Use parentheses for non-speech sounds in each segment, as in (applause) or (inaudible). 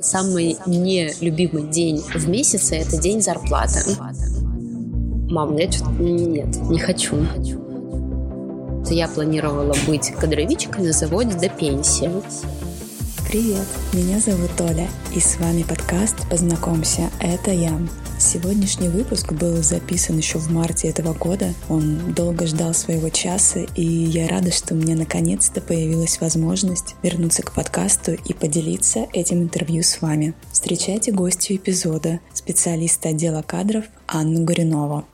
Самый нелюбимый день в месяце – это день зарплаты. Мам, я что-то нет, не хочу. Я планировала быть кадровичкой на заводе до пенсии. Привет, меня зовут Оля, и с вами подкаст «Познакомься, это я». Сегодняшний выпуск был записан еще в марте этого года. Он долго ждал своего часа, и я рада, что мне наконец-то появилась возможность вернуться к подкасту и поделиться этим интервью с вами. Встречайте гостью эпизода, специалиста отдела кадров Анну Горюнову.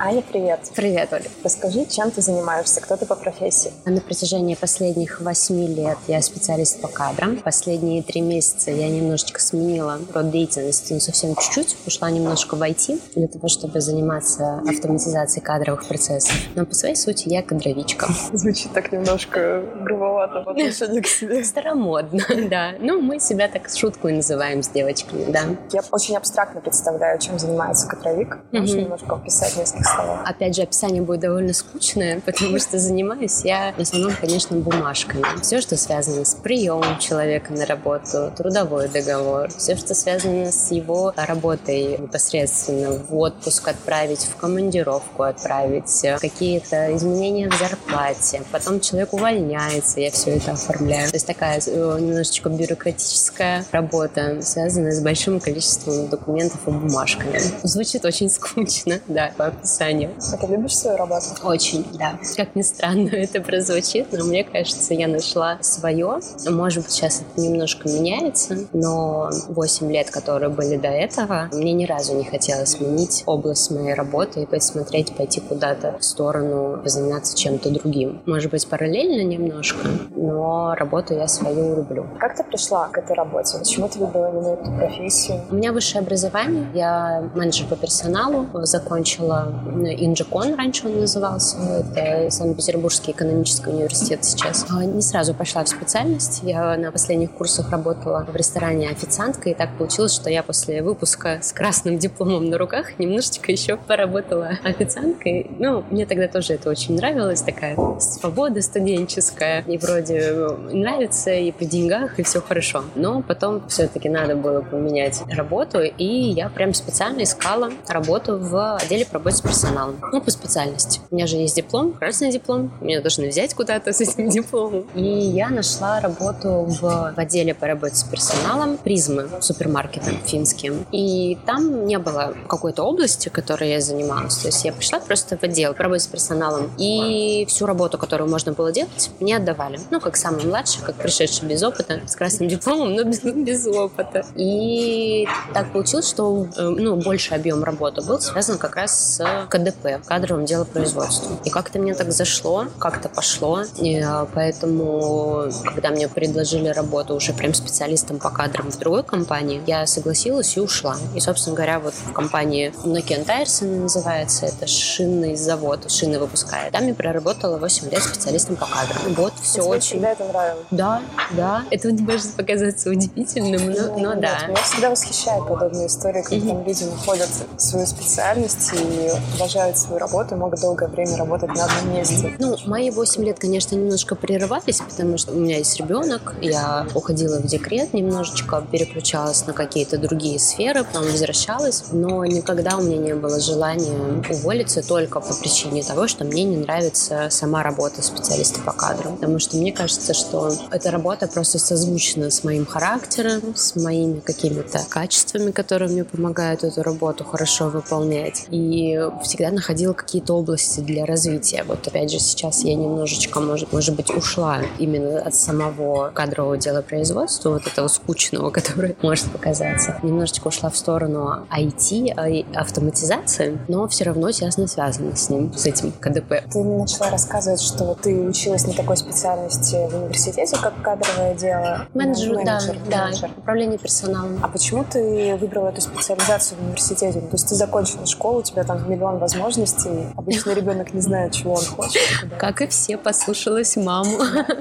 Аня, привет. Привет, Оля. Расскажи, чем ты занимаешься, кто ты по профессии? На протяжении последних восьми лет я специалист по кадрам. Последние три месяца я немножечко сменила род деятельности, ну совсем чуть-чуть. Ушла немножко в IT для того, чтобы заниматься автоматизацией кадровых процессов. Но по своей сути я кадровичка. (laughs) Звучит так немножко грубовато по отношению к себе. Старомодно, (laughs) да. Ну, мы себя так с шуткой называем с девочками, да. Я очень абстрактно представляю, чем занимается кадровик. Можешь немножко описать несколько слова. Опять же, описание будет довольно скучное, (laughs) потому что занимаюсь я в основном, конечно, бумажками. Все, что связано с приемом человека на работу, трудовой договор, все, что связано с его работой непосредственно в отпуск отправить, в командировку отправить, какие-то изменения в зарплате. Потом человек увольняется, я все это оформляю. То есть такая э, немножечко бюрократическая работа, связанная с большим количеством документов и бумажками. Звучит очень (laughs) скучно, да, по описанию. А ты любишь свою работу? Очень, да. Как ни странно (laughs) это прозвучит, но мне кажется, я нашла свое. Может быть, сейчас это немножко меняется, но 8 лет, которые были до этого, мне ни разу не хотелось сменить область моей работы и посмотреть, пойти куда-то в сторону, заняться чем-то другим. Может быть, параллельно немножко, но работу я свою люблю. Как ты пришла к этой работе? Почему ты выбрала именно эту профессию? У меня высшее образование. Я менеджер по персоналу, закончила Инжикон раньше он назывался. Это Санкт-Петербургский экономический университет сейчас. А, не сразу пошла в специальность. Я на последних курсах работала в ресторане официанткой, и так получилось, что я после выпуска с красным дипломом на руках немножечко еще поработала официанткой. Ну, мне тогда тоже это очень нравилось, такая свобода студенческая. И вроде нравится и при деньгах, и все хорошо. Но потом все-таки надо было поменять работу, и я прям специально искала работу в отделе по работе с персоналом. Ну, по специальности. У меня же есть диплом, красный диплом. Меня должны взять куда-то (laughs) с этим дипломом. И я нашла работу в, в отделе по работе с персоналом призмы супермаркетом финским. И там не было какой-то области, которой я занималась. То есть я пришла просто в отдел по работе с персоналом. И всю работу, которую можно было делать, мне отдавали. Ну, как самый младший, как пришедший без опыта, с красным дипломом, но без, (laughs) без опыта. И так получилось, что э, ну, больше объем работы был связан как раз с КДП, кадровым делопроизводством. И как-то мне так зашло, как-то пошло. И а, поэтому, когда мне предложили работу уже прям специалистом по кадрам в другой компании, я согласилась и ушла. И, собственно говоря, вот в компании Nokian Tires называется, это шинный завод, шины выпускает. Там я проработала 8 лет специалистом по кадрам. Вот, все Тебе очень... всегда это нравилось? Да, да. Это может показаться удивительным, но, но Нет, да. Меня всегда восхищает подобные истории, когда там люди находят свою специальность и уважают свою работу и могут долгое время работать на одном месте. Ну, мои 8 лет, конечно, немножко прерывались, потому что у меня есть ребенок, я уходила в декрет немножечко, переключалась на какие-то другие сферы, потом возвращалась, но никогда у меня не было желания уволиться только по причине того, что мне не нравится сама работа специалиста по кадрам, потому что мне кажется, что эта работа просто созвучна с моим характером, с моими какими-то качествами, которые мне помогают эту работу хорошо выполнять. И всегда находила какие-то области для развития. Вот опять же сейчас я немножечко, может, может быть, ушла именно от самого кадрового дела производства, вот этого скучного, (laughs) которое может показаться. Немножечко ушла в сторону IT, а, автоматизации, но все равно тесно связана с ним, с этим КДП. Ты начала рассказывать, что ты училась на такой специальности в университете, как кадровое дело. Менеджер, Менеджер, да, менеджер. да, управление персоналом. А почему ты выбрала эту специализацию в университете? Ну, То есть ты закончила школу, у тебя там миллион миллион возможностей. Обычно ребенок не знает, чего он хочет. Как и все, послушалась маму.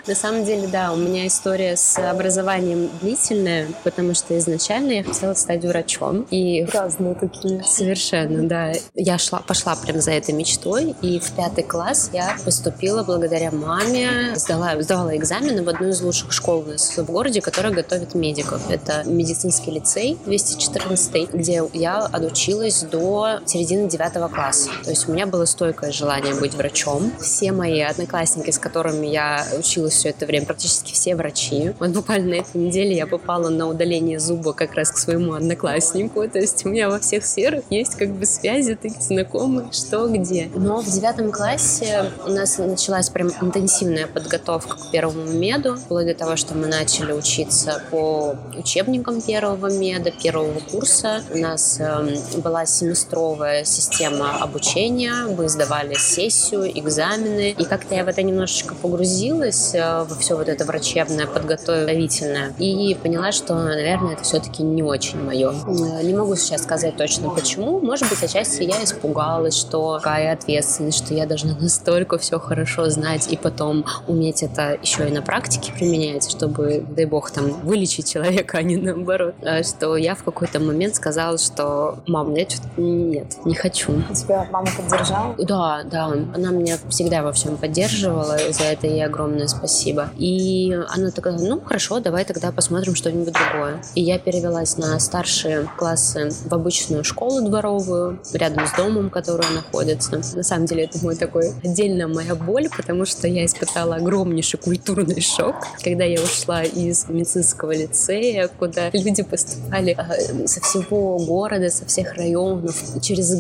На самом деле, да, у меня история с образованием длительная, потому что изначально я хотела стать врачом. И Разные такие. Совершенно, да. Я шла, пошла прям за этой мечтой, и в пятый класс я поступила благодаря маме, сдала, сдавала экзамены в одну из лучших школ у нас в городе, которая готовит медиков. Это медицинский лицей 214, где я отучилась до середины девятого класса. То есть у меня было стойкое желание быть врачом. Все мои одноклассники, с которыми я училась все это время, практически все врачи. Вот буквально на этой неделе я попала на удаление зуба как раз к своему однокласснику. То есть у меня во всех сферах есть как бы связи, такие знакомые, что где. Но в девятом классе у нас началась прям интенсивная подготовка к первому меду, вплоть до того, что мы начали учиться по учебникам первого меда, первого курса. У нас э, была семестровая система обучения, мы сдавали сессию, экзамены, и как-то я в это немножечко погрузилась, э, во все вот это врачебное, подготовительное, и поняла, что, наверное, это все-таки не очень мое. Э, не могу сейчас сказать точно почему. Может быть, отчасти я испугалась, что какая ответственность, что я должна (laughs) настолько все хорошо знать и потом уметь это еще и на практике применять, чтобы, дай бог, там вылечить человека, а не наоборот. А что я в какой-то момент сказала, что мам, я что-то нет, не хочу. Тебя мама поддержала? Да, да. Она меня всегда во всем поддерживала, за это ей огромное спасибо. И она такая, ну хорошо, давай тогда посмотрим что-нибудь другое. И я перевелась на старшие классы в обычную школу дворовую, рядом с домом, которая находится. На самом деле это мой такой отдельная моя боль, потому что я испытала огромнейший культурный шок, когда я ушла из медицинского лицея, куда люди поступали а, со всего города, со всех районов, через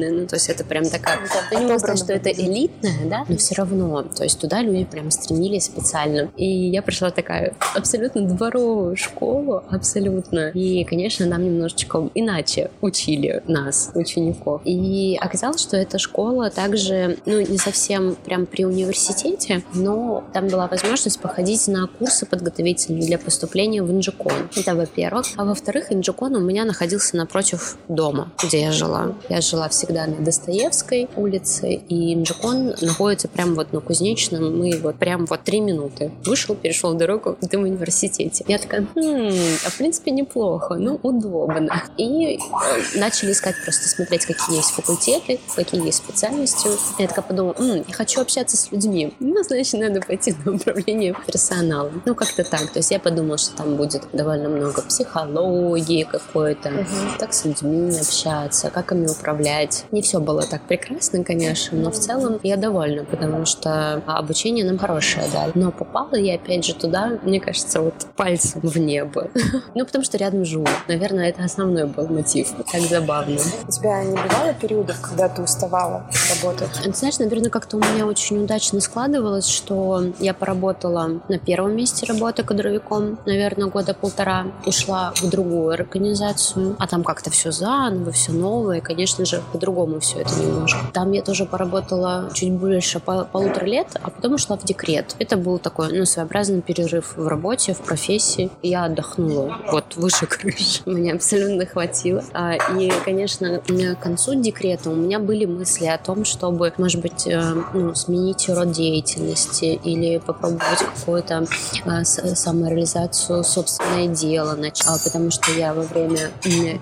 экзамены. Ну, то есть это прям такая... Я не могу сказать, что это элитная, да, но все равно. То есть туда люди прям стремились специально. И я пришла такая абсолютно дворовую школу, абсолютно. И, конечно, нам немножечко иначе учили нас, учеников. И оказалось, что эта школа также, ну, не совсем прям при университете, но там была возможность походить на курсы подготовительные для поступления в Инжикон. Это во-первых. А во-вторых, Инжикон у меня находился напротив дома, где я жила. Я жила всегда на Достоевской улице, и Инжикон находится прямо вот на Кузнечном. Мы вот прям вот три минуты. Вышел, перешел дорогу, ты (laughs) в университете. Я такая, хм, а в принципе неплохо, ну, удобно. И э, начали искать просто смотреть, какие есть факультеты, какие есть специальности. Я такая подумала, М, я хочу общаться с людьми. Ну, значит, надо пойти на управление персоналом. Ну, как-то так. То есть я подумала, что там будет довольно много психологии какой-то, угу. как с людьми общаться, как ими управлять. Не все было так прекрасно, конечно, но в целом я довольна, потому что обучение нам хорошее дали. Но попала я, опять же, туда, мне кажется, вот пальцем в небо. (laughs) Ну, потому что рядом живу. Наверное, это основной был мотив. Так забавно. У тебя не бывало периодов, когда ты уставала работать? Ты знаешь, наверное, как-то у меня очень удачно складывалось, что я поработала на первом месте работы кадровиком, наверное, года полтора, ушла в другую организацию, а там как-то все заново, все новое, и, конечно же, по-другому все это немножко. Там я тоже поработала чуть больше пол- полутора лет, а потом ушла в декрет. Это был такой, ну, своеобразный перерыв в работе, в профессии. Я отдохнула вот выше (laughs) крыши. Мне абсолютно хватило. А, и, конечно, к концу декрета у меня были мысли о том, чтобы, может быть, э, ну, сменить род деятельности или попробовать какую-то э, самореализацию, собственное дело начать. Потому что я во время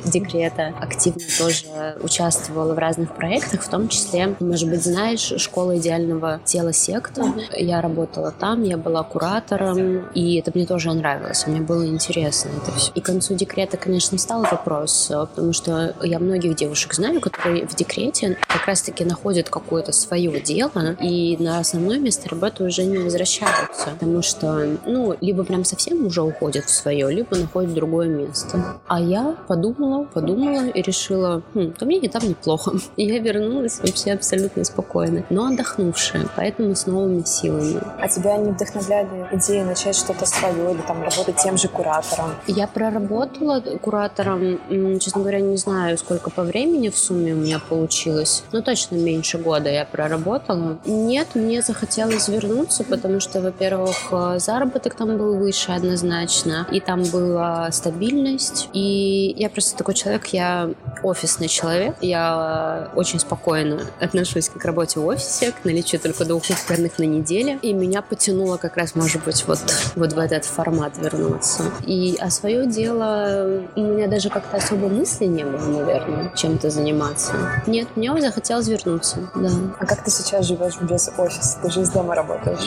декрета активно тоже участвовала в разных проектах, в том числе, может быть, знаешь, школа идеального тела секта. Я работала там, я была куратором, и это мне тоже нравилось, мне было интересно это все. И к концу декрета, конечно, стал вопрос, потому что я многих девушек знаю, которые в декрете как раз-таки находят какое-то свое дело, и на основное место работы уже не возвращаются, потому что, ну, либо прям совсем уже уходят в свое, либо находят другое место. А я подумала, подумала и решила, хм, то мне не там неплохо. (laughs) И я вернулась вообще абсолютно спокойно, но отдохнувшая, поэтому с новыми силами. А тебя не вдохновляли идеи начать что-то свое или там работать тем же куратором? Я проработала куратором, честно говоря, не знаю, сколько по времени в сумме у меня получилось, но точно меньше года я проработала. Нет, мне захотелось вернуться, потому что, во-первых, заработок там был выше однозначно, и там была стабильность, и я просто такой человек, я офисный человек, я я очень спокойно отношусь к работе в офисе, к наличию только двух выходных на неделе. И меня потянуло как раз, может быть, вот, вот в этот формат вернуться. И а свое дело, у меня даже как-то особо мысли не было, наверное, чем-то заниматься. Нет, мне захотелось вернуться, да. А как ты сейчас живешь без офиса? Ты же из дома работаешь.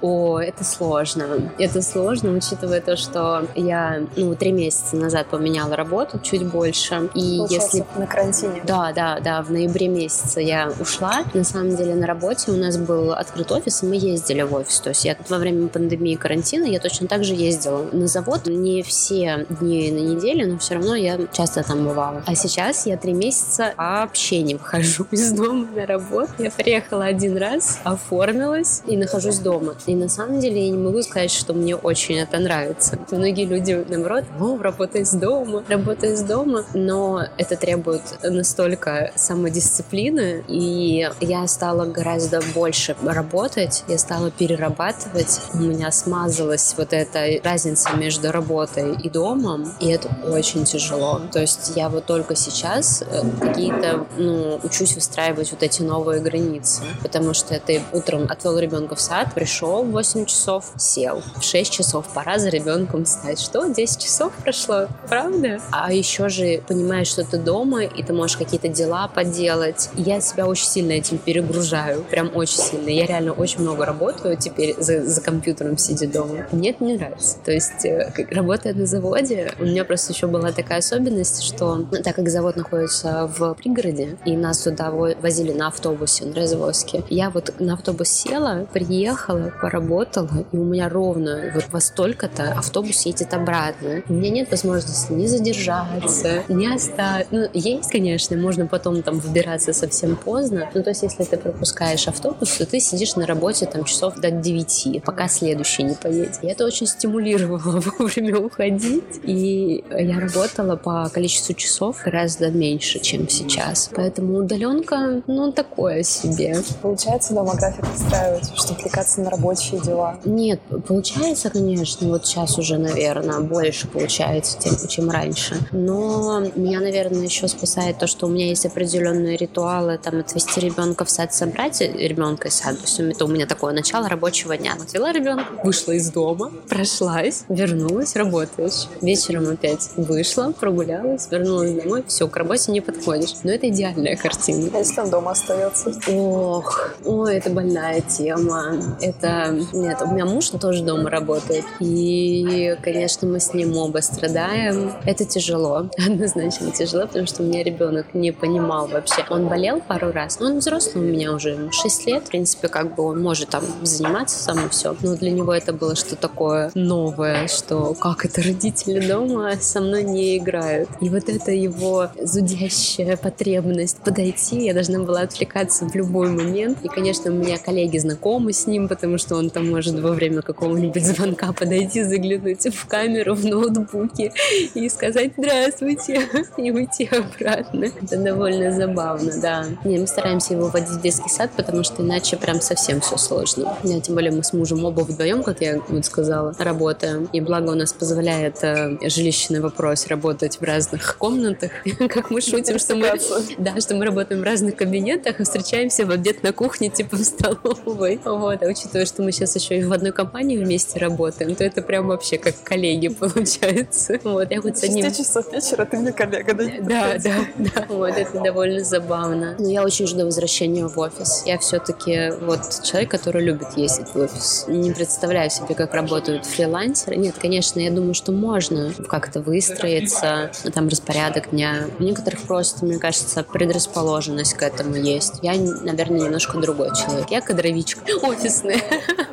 О, это сложно. Это сложно, учитывая то, что я, ну, три месяца назад поменяла работу, чуть больше. И Получается, если... на карантине. Да, да, да, в ноябре месяце я ушла. На самом деле на работе у нас был открыт офис, и мы ездили в офис. То есть я во время пандемии карантина я точно так же ездила на завод. Не все дни на неделю, но все равно я часто там бывала. А сейчас я три месяца вообще не выхожу (laughs) из дома на работу. Я приехала один раз, оформилась и нахожусь дома. И на самом деле я не могу сказать, что мне очень это нравится. Многие люди, наоборот, о, работай из дома, работай из дома. Но это требует настолько самодисциплины, и я стала гораздо больше работать, я стала перерабатывать, у меня смазалась вот эта разница между работой и домом, и это очень тяжело. То есть я вот только сейчас э, какие-то, ну, учусь выстраивать вот эти новые границы, потому что ты утром отвел ребенка в сад, пришел в 8 часов, сел. В 6 часов пора за ребенком встать. Что? 10 часов прошло? Правда? А еще же понимаешь, что ты дома, и ты можешь какие-то дела поделать. Я себя очень сильно этим перегружаю. Прям очень сильно. Я реально очень много работаю теперь за, за компьютером, сидя дома. Мне это не нравится. То есть, э, работая на заводе, у меня просто еще была такая особенность, что ну, так как завод находится в пригороде, и нас туда возили на автобусе, на развозке, я вот на автобус села, приехала, поработала, и у меня ровно вот во столько-то автобус едет обратно. У меня нет возможности ни задержаться, ни остаться. Ну, есть, конечно, можно потом там выбираться совсем поздно. Ну, то есть, если ты пропускаешь автобус, то ты сидишь на работе там часов до 9, пока следующий не поедет. И это очень стимулировало (laughs) вовремя уходить. И я работала по количеству часов гораздо меньше, чем сейчас. Поэтому удаленка, ну, такое себе. Получается дома график устраивать, чтобы отвлекаться на рабочие дела? Нет, получается, конечно, вот сейчас уже, наверное, больше получается, чем раньше. Но меня, наверное, еще спасает то, что у меня есть определенные ритуалы, там, отвести ребенка в сад, собрать ребенка из сада. То есть это у меня такое начало рабочего дня. Отвела ребенка, вышла из дома, прошлась, вернулась, работаешь. Вечером опять вышла, прогулялась, вернулась домой, все, к работе не подходишь. Но это идеальная картина. А если он дома остается? Ох, ой, это больная тема. Это... Нет, у меня муж тоже дома работает. И, конечно, мы с ним оба страдаем. Это тяжело, (laughs) однозначно тяжело, потому что у меня ребенок не понимал вообще. Он болел пару раз, но он взрослый у меня уже 6 лет. В принципе, как бы он может там заниматься сам и все. Но для него это было что такое новое, что как это родители дома со мной не играют. И вот это его зудящая потребность подойти, я должна была отвлекаться в любой момент. И, конечно, у меня коллеги знакомы с ним, потому что он там может во время какого-нибудь звонка подойти, заглянуть в камеру, в ноутбуке и сказать «Здравствуйте!» и уйти обратно. Это довольно забавно, да. Не, мы стараемся его водить в детский сад, потому что иначе прям совсем все сложно. Я, тем более мы с мужем оба вдвоем, как я вот сказала, работаем. И благо у нас позволяет э, жилищный вопрос работать в разных комнатах. (laughs) как мы шутим, что мы, да, что мы работаем в разных кабинетах и встречаемся в обед на кухне, типа в столовой. Вот. А учитывая, что мы сейчас еще и в одной компании вместе работаем, то это прям вообще как коллеги (laughs) получается. Вот. Я вот с одним... часов вечера ты мне коллега, да? Да, да, да. Вот. Это довольно забавно. Но я очень жду возвращения в офис. Я все-таки вот человек, который любит ездить в офис. Не представляю себе, как работают фрилансеры. Нет, конечно, я думаю, что можно как-то выстроиться, там распорядок дня. У некоторых просто, мне кажется, предрасположенность к этому есть. Я, наверное, немножко другой человек. Я кадровичка (laughs) офисная.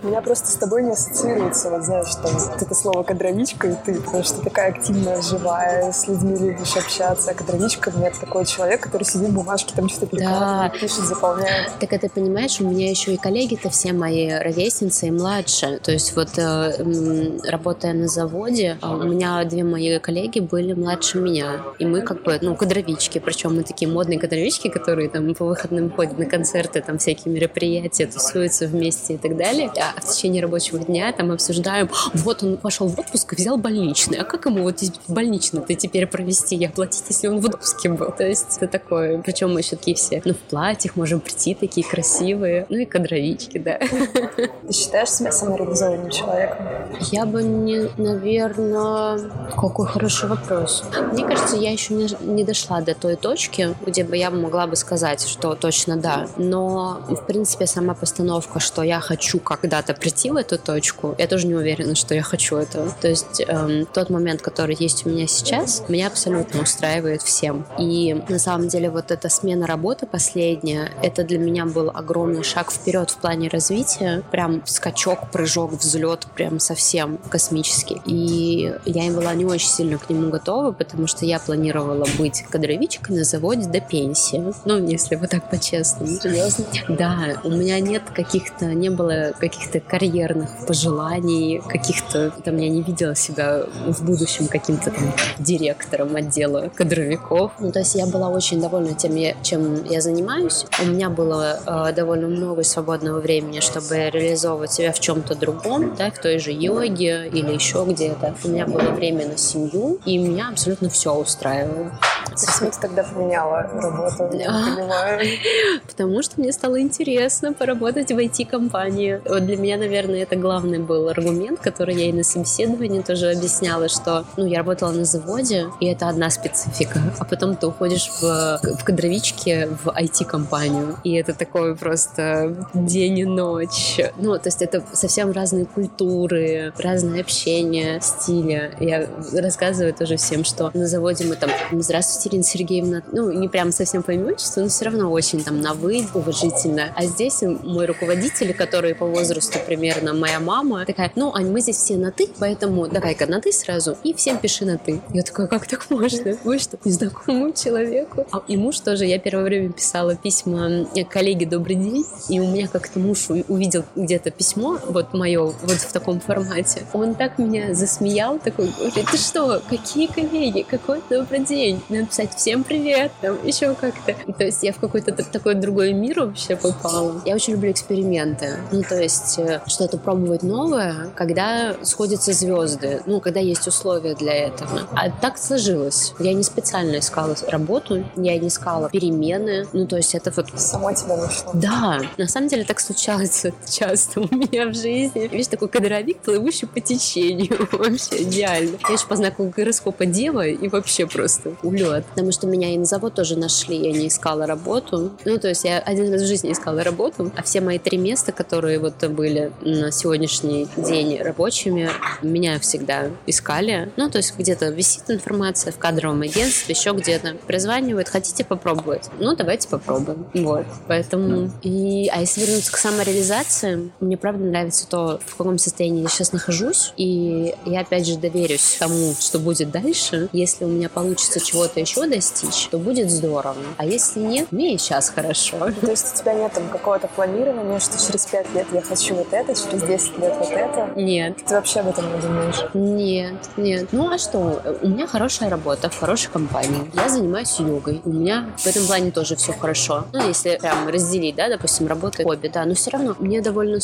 У меня просто с тобой не ассоциируется, вот знаешь, там, вот это слово кадровичка и ты, потому что такая активная, живая, с людьми любишь общаться. А кадровичка, нет, такой человек, который в бумажке, там что-то да. пишет, заполняет. Так это, понимаешь, у меня еще и коллеги-то все мои ровесницы и младше. То есть вот э, работая на заводе, а у меня две мои коллеги были младше меня. И мы как бы, ну, кадровички, причем мы такие модные кадровички, которые там по выходным ходят на концерты, там всякие мероприятия, тусуются вместе и так далее. А в течение рабочего дня там обсуждаем, вот он пошел в отпуск и взял больничный, а как ему вот больничный-то теперь провести и оплатить, если он в отпуске был? То есть это такое такое. Причем мы еще такие все, ну, в платьях можем прийти, такие красивые. Ну и кадровички, да. (laughs) Ты считаешь себя самореализованным человеком? Я бы не, наверное... Какой хороший вопрос. Мне кажется, я еще не, не дошла до той точки, где бы я могла бы сказать, что точно да. Но, в принципе, сама постановка, что я хочу когда-то прийти в эту точку, я тоже не уверена, что я хочу этого. То есть эм, тот момент, который есть у меня сейчас, меня абсолютно устраивает всем. И на самом деле вот эта смена работы последняя, это для меня был огромный шаг вперед в плане развития. Прям скачок, прыжок, взлет, прям совсем космический. И я была не очень сильно к нему готова, потому что я планировала быть кадровичкой на заводе до пенсии. Ну, если вот так по-честному. Серьезно? Да, у меня нет каких-то, не было каких-то карьерных пожеланий, каких-то, там, я не видела себя в будущем каким-то там директором отдела кадровиков. Ну, то есть я была очень довольна тем, чем я занимаюсь. У меня было э, довольно много свободного времени, чтобы реализовывать себя в чем-то другом, да, в той же йоге или еще где-то. У меня было время на семью, и меня абсолютно все устраивало. Почему ты тогда поменяла работу? Я понимаю. (laughs) Потому что мне стало интересно поработать в IT-компании. Вот для меня, наверное, это главный был аргумент, который я и на собеседовании тоже объясняла, что ну, я работала на заводе, и это одна специфика. А потом ты уходишь в, в кадровичке в IT-компанию, и это такое просто день и ночь. Ну, то есть это совсем разные культуры, разное общение, стили. Я рассказываю тоже всем, что на заводе мы там «Здравствуйте, Ирина Сергеевна», ну, не прям совсем по имени но все равно очень там на «вы», уважительно. А здесь мой руководитель, который по возрасту примерно моя мама, такая, ну, Ань, мы здесь все на «ты», поэтому давай-ка на «ты» сразу, и всем пиши на «ты». Я такая, как так можно? Вы что, незнакомому человеку? А и муж тоже, я первое время писала письма коллеге «Добрый день», и у меня как-то муж увидел где-то письмо, вот мое, вот в таком формате. Он так меня засмеял, такой, говорит, ты что, какие коллеги, какой добрый день? Надо писать всем привет, там еще как-то. То есть я в какой-то такой другой мир вообще попала. Я очень люблю эксперименты. Ну, то есть э, что-то пробовать новое, когда сходятся звезды, ну, когда есть условия для этого. А так сложилось. Я не специально искала работу, я не искала перемены. Ну, то есть это вот... Само тебя нашло. Да. На самом деле так случается (laughs) часто у меня в жизни. Видишь, такой кадровик, плывущий по течению. (laughs) Вообще идеально. Я еще по знаку гороскопа Дева и вообще просто улет. Потому что меня и на завод тоже нашли, я не искала работу. Ну, то есть я один раз в жизни искала работу, а все мои три места, которые вот были на сегодняшний день рабочими, меня всегда искали. Ну, то есть где-то висит информация в кадровом агентстве, еще где-то. Прозванивают, хотите попробовать? Ну, давайте попробуем. Вот. Поэтому... И... А если вернуться к самореализации, мне правда нравится то, в каком состоянии я сейчас нахожусь. И я опять же доверюсь тому, что будет дальше. Если у меня получится чего-то еще достичь, то будет здорово. А если нет, мне и сейчас хорошо. (laughs) То есть у тебя нет там какого-то планирования, что через пять лет я хочу вот это, через 10 лет вот это? Нет. Ты вообще об этом не думаешь? Нет, нет. Ну а что? У меня хорошая работа в хорошей компании. Я занимаюсь йогой. У меня в этом плане тоже все хорошо. Ну, если прям разделить, да, допустим, работа и хобби, да, но все равно мне довольно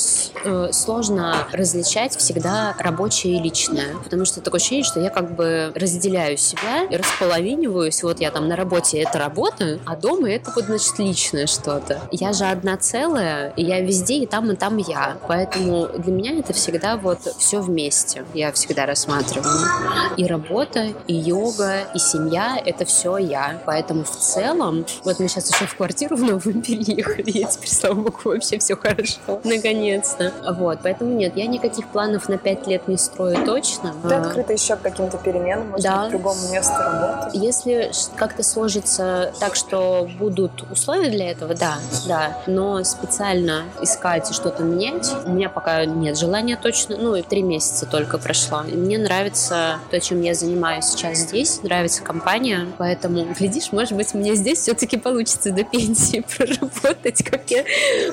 э, сложно различать всегда рабочее и личное, потому что такое ощущение, что я как бы разделяю себя и располовиниваюсь. Вот я там на работе это работа, а дома это вот, значит, личное что-то. Я же одна целая, и я везде, и там, и там я. Поэтому для меня это всегда вот все вместе. Я всегда рассматриваю. И работа, и йога, и семья — это все я. Поэтому в целом, вот мы сейчас еще в квартиру в новую переехали, и теперь, слава богу, вообще все хорошо. Наконец-то. Вот, поэтому нет, я никаких планов на пять лет не строю точно. Ты открыта еще к каким-то переменам, может Да. быть, к другому месту работы? Если как-то сложится так, что будут условия для этого, да, да. Но специально искать и что-то менять, у меня пока нет желания точно. Ну, и три месяца только прошло. И мне нравится то, чем я занимаюсь сейчас здесь, нравится компания, поэтому, (laughs) глядишь, может быть, мне здесь все-таки получится до пенсии (laughs) проработать, как я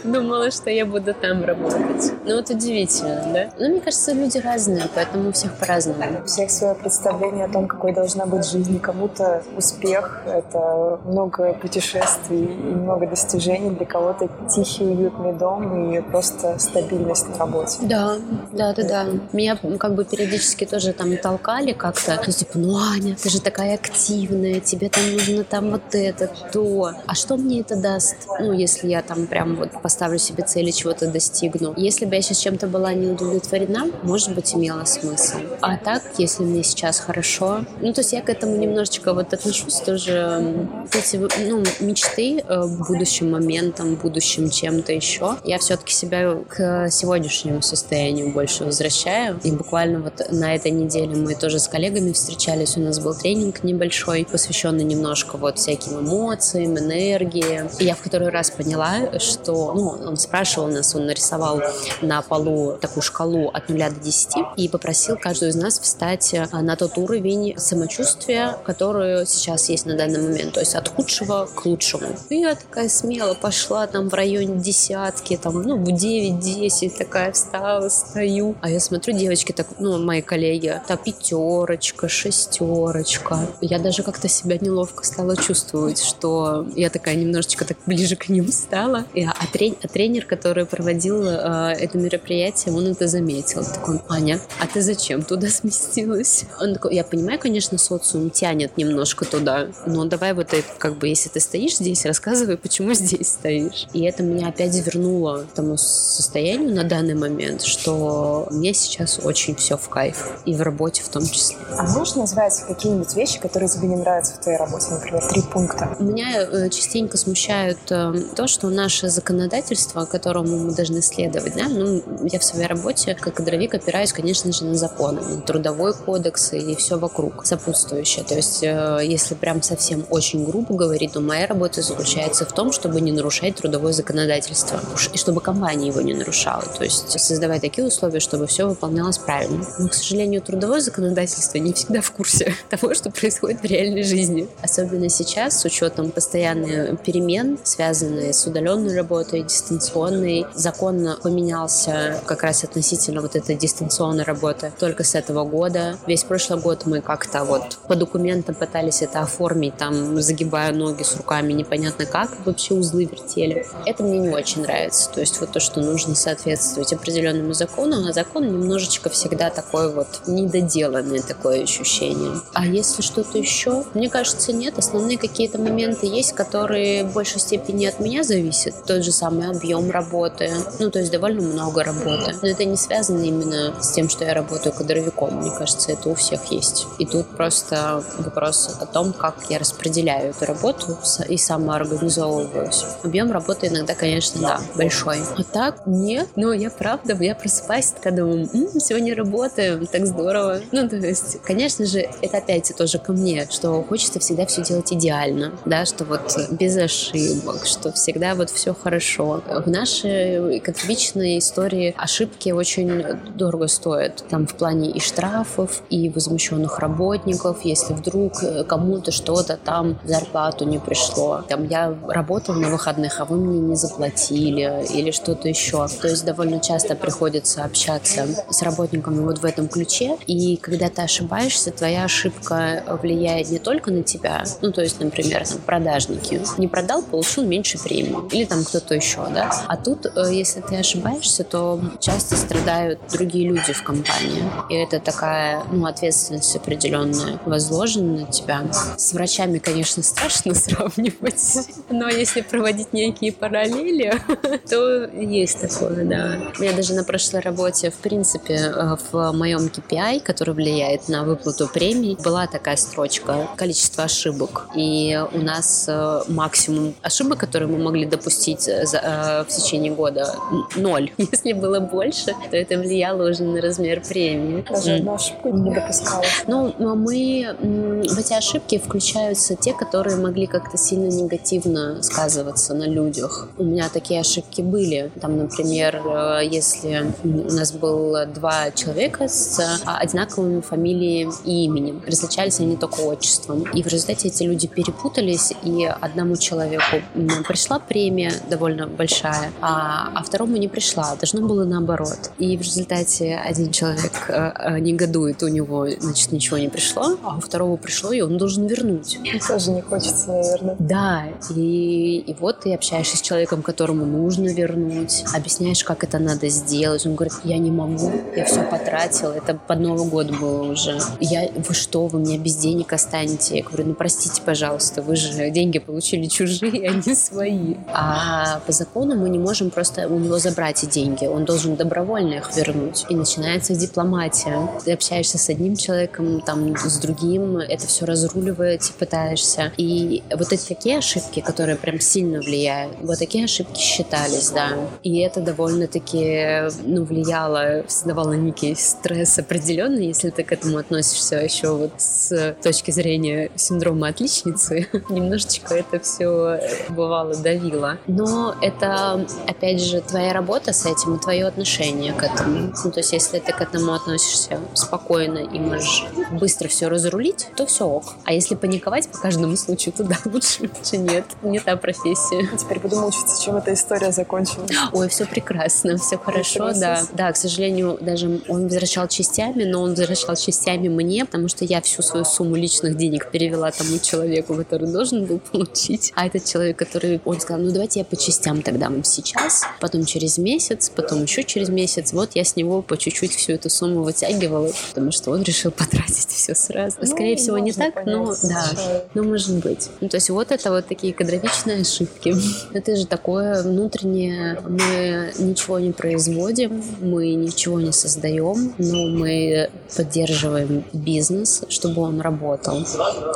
думала, что я буду там работать. Ну, вот удивительно, да? Ну, мне кажется, люди разные, поэтому у всех по-разному. У всех свое представление о том, какой должна быть жизнь. Кому-то успех — это много путешествий и много достижений. Для кого-то тихий, уютный дом и просто стабильность на работе. Да, да, да, да. Меня как бы периодически тоже там толкали как-то. Ну, типа, ну, Аня, ты же такая активная, тебе там нужно там вот это, то. А что мне это даст? Ну, если я там прям вот поставлю себе цели, чего-то достигну. Если бы я сейчас чем-то была не удовлетворена, может быть, имело смысл. А так, если мне сейчас хорошо, ну, то есть я к этому немножечко вот отношусь тоже, эти, ну, мечты э, будущим моментом, будущим чем-то еще. Я все-таки себя к сегодняшнему состоянию больше возвращаю. И буквально вот на этой неделе мы тоже с коллегами встречались, у нас был тренинг небольшой, посвященный немножко вот всяким эмоциям, энергии. И я в который раз поняла, что, ну, он спрашивал нас, он нарисовал на полу такую шкалу от 0 до 10 и попросил каждую из нас встать э, на тот уровень самочувствия, который сейчас есть на данный момент, то есть от худшего к лучшему. И я такая смело пошла там в районе десятки, там, ну, в 9-10 такая встала, стою. А я смотрю, девочки, так, ну, мои коллеги, та пятерочка, шестерочка. Я даже как-то себя неловко стала чувствовать, что я такая немножечко так ближе к ним стала. И, а, трен, а тренер, который проводил э, это мероприятие, он это заметил. Такой, Аня, а ты зачем туда (laughs) сместилась? Он такой, я понимаю, конечно, социум тянет немножко туда, но давай вот это, как бы, если ты стоишь здесь, рассказывай, почему здесь стоишь. И это меня опять вернуло к тому состоянию на данный момент, что мне сейчас очень все в кайф. И в работе в том числе. А можешь назвать какие-нибудь вещи, которые тебе не нравятся в твоей работе? Например, три пункта. Меня э, частенько смущают э, то, что наше законодательство, которому мы должны следовать, да, ну, я в своей работе как кадровик опираюсь, конечно же, на законы, на трудовой кодекс и все вокруг сопутствующее. То есть, э, если прям совсем очень грубо говорить, то моя работа заключается в том, чтобы не нарушать трудовое законодательство и чтобы компания его не нарушала. То есть, создавать такие условия, чтобы все выполнялось правильно. Но, к сожалению, трудовое законодательство не всегда в курсе (laughs) того, что происходит в реальной жизни. Особенно сейчас, с учетом постоянных перемен, связанные с удаленной работой, дистанционной. Закон поменялся как раз относительно вот этой дистанционной работы только с этого года. Весь прошлый год мы как-то вот по документам пытались это оформить, там, загибая ноги с руками, непонятно как, вообще узлы вертели. Это мне не очень нравится. То есть вот то, что нужно соответствовать определенному закону, а закон немножечко всегда такой вот недоделанное такое ощущение. А если что-то еще? Мне кажется, нет. Основные какие-то моменты есть, которые в большей степени от меня зависят. Тот же самый объем работы. Ну, то есть довольно много работы. Но это не связано именно с тем, что я работаю кадровиком. Мне кажется, это у всех есть. И тут просто вопрос о том, как я распределяю эту работу и самоорганизовываюсь. Объем работы иногда, конечно, да, большой. А так, нет. Но я правда, я просыпаюсь, такая думаю, М, сегодня работаю, так здорово. Ну, то есть, конечно же, это опять тоже ко мне, что хочется всегда все делать идеально, да, что вот без ошибок, что всегда вот все хорошо. В нашей категоричной истории ошибки очень дорого стоят. Там в плане и штрафов, и возмущенных работников, если вдруг кому-то что-то там в зарплату не пришло. Там я работала на выходных, а вы мне не заплатили или что-то еще. То есть довольно часто приходится общаться с работниками вот в этом ключе. И когда ты ошибаешься, твоя ошибка влияет не только на тебя, ну то есть, например, там, продажники. Не продал, получил меньше премии. Или там кто-то еще, да. А тут, э, если ты ошибаешься, то часто страдают другие люди в компании. И это такая, ну, ответственность определенная возложена на тебя. С врачами, конечно, (laughs) страшно сравнивать, но если проводить некие параллели, (laughs) то есть такое, да. У меня даже на прошлой работе, в принципе, э, в моем KPI, который влияет на выплату премий, была такая строчка количество ошибок. И у нас э, максимум ошибок, которые мы могли допустить за, э, в течение года, ноль. (laughs) Если было больше, то это влияло уже на размер премии. Даже одну ошибку не допускала. Ну, мы в эти ошибки включаются те, которые могли как-то сильно негативно сказываться на людях. У меня такие ошибки были. Там, например, если у нас было два человека с а, одинаковыми фамилией и именем. Различались они только отчеством. И в результате эти люди перепутались, и одному человеку пришла премия довольно большая, а, а второму не пришла. Должно было наоборот. И в результате один человек э, э, негодует, у него, значит, ничего не пришло, а у второго пришло, и он должен вернуть. Тоже не хочется, наверное. Да, и, и вот ты общаешься с человеком, которому нужно вернуть, объясняешь, как это надо сделать. Он говорит, я не могу, я все потратил, это под Новый год было уже. Я, вы что, вы меня без денег останете? Я говорю, ну простите, пожалуйста, вы же деньги получили чужие, а не свои. А по закону мы не можем просто у него забрать эти деньги, он должен добровольно их вернуть. И начинается дипломатия. Ты общаешься с одним человеком, там, с другим, это все разруливать пытаешься. И вот эти такие ошибки, которые прям сильно влияют, вот такие ошибки считались, да. И это довольно-таки, ну, влияло, создавало некий стресс определенный, если ты к этому относишься еще вот с точки зрения синдрома отличницы. (laughs) Немножечко это все бывало давило. Но это, опять же, твоя работа с этим и твое отношение к этому. Ну, то есть, если ты к этому относишься спокойно и можешь быстро все разрулить, то все ок. А если паниковать по каждому случаю, то да, (laughs) лучше, лучше нет. Не та профессия. Теперь буду мучиться, чем эта история закончилась. Ой, все прекрасно, все хорошо, да. Да, к сожалению, даже он возвращал частями, но он возвращал частями мне, потому что я всю свою сумму личных денег перевела тому человеку, который должен был получить. А этот человек, который, он сказал, ну давайте я по частям тогда вам сейчас, потом через месяц, потом еще через месяц. Вот я с него по чуть-чуть всю эту сумму вытягивала, потому что он решил потратить (laughs) все сразу. Ну, Скорее всего, не так, понять, но да, ну может быть. Ну, то есть вот это вот такие кадровичные ошибки. (laughs) Это же такое внутреннее, мы ничего не производим, мы ничего не создаем, но мы поддерживаем бизнес, чтобы он работал,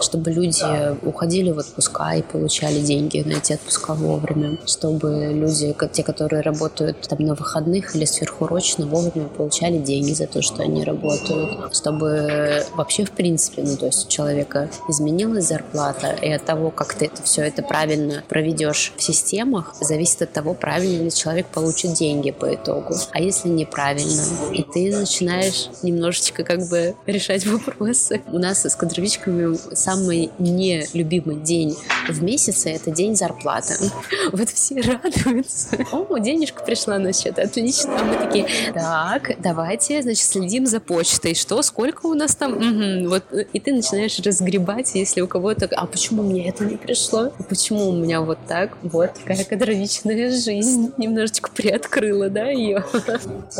чтобы люди уходили в отпуска и получали деньги на эти отпуска вовремя, чтобы люди, те, которые работают там на выходных или сверхурочно, вовремя получали деньги за то, что они работают, чтобы вообще в принципе, ну то есть у человека изменилась зарплата, и от того, как ты это все это правильно проведешь в системах, зависит от того, правильно ли человек получит деньги по итогу. А если неправильно, и ты начинаешь немножечко как бы решать вопросы. У нас с кадровичками самый нелюбимый день в месяце — это день зарплаты. (laughs) Вот все радуются. О, денежка пришла на счет, отлично. А мы такие, так, давайте, значит, следим за почтой. Что, сколько у нас там? Угу. Вот, и ты начинаешь разгребать, если у кого-то, а почему мне это не пришло? А почему у меня вот так? Вот такая кадровичная жизнь. Немножечко приоткрыла, да, ее?